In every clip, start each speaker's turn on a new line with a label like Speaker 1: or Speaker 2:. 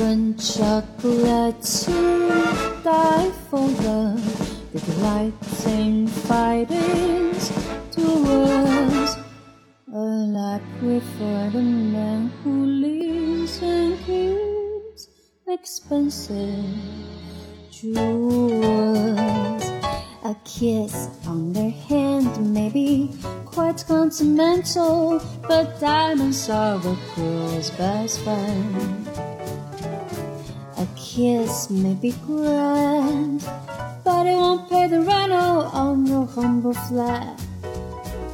Speaker 1: different chocolates to die for love. The delights in fightings to us. Well, I prefer the man who lives and keeps expensive jewels. A kiss on their hand may be quite continental, but diamonds are a girl's best friend. A kiss may be grand, but it won't pay the rental on your humble flat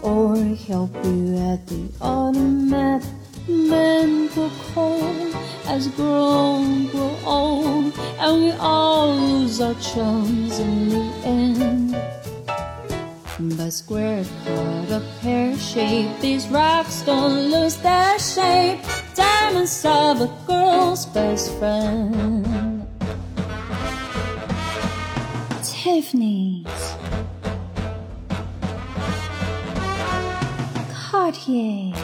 Speaker 1: or help you at the automat. Men grow cold as grown grow old, and we all lose our chums in the end. By square cut or pear shape, these rocks don't lose their shape. Diamonds are a girl's best friend. Tiffany's. Cartier.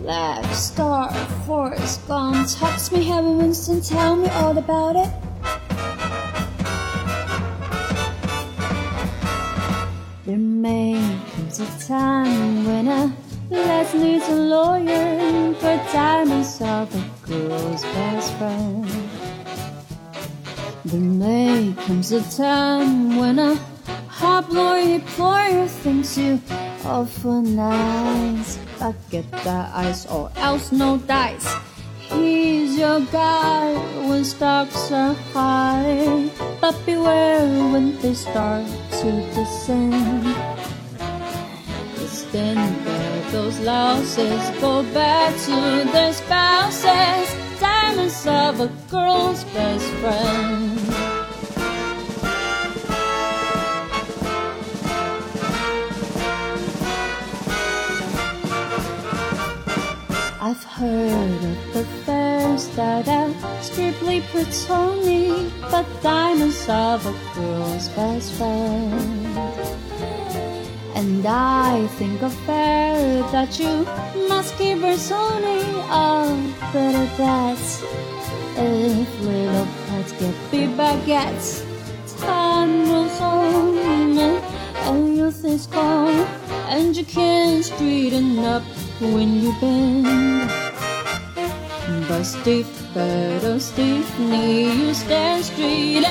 Speaker 1: Black Star, Forrest Gump, text me, Harry Winston, tell me all about it. There may come a time when a best friend. There may comes a time when a hot lawyer employer thinks you awful nice. But get that ice or else no dice. He's your guy when stocks are high, but beware when they start to descend. Cause then those losses go back to their spouses. Of a girl's best friend. I've heard of the fairs that are strictly platonic, but diamonds are a girl's best friend. And I think a fair that you must keep her rezoning Oh, better that's if little pets get big baguettes. Time rolls on and youth is gone, and you can't straighten up when you bend. But stiff, better stiff knee, you stand straight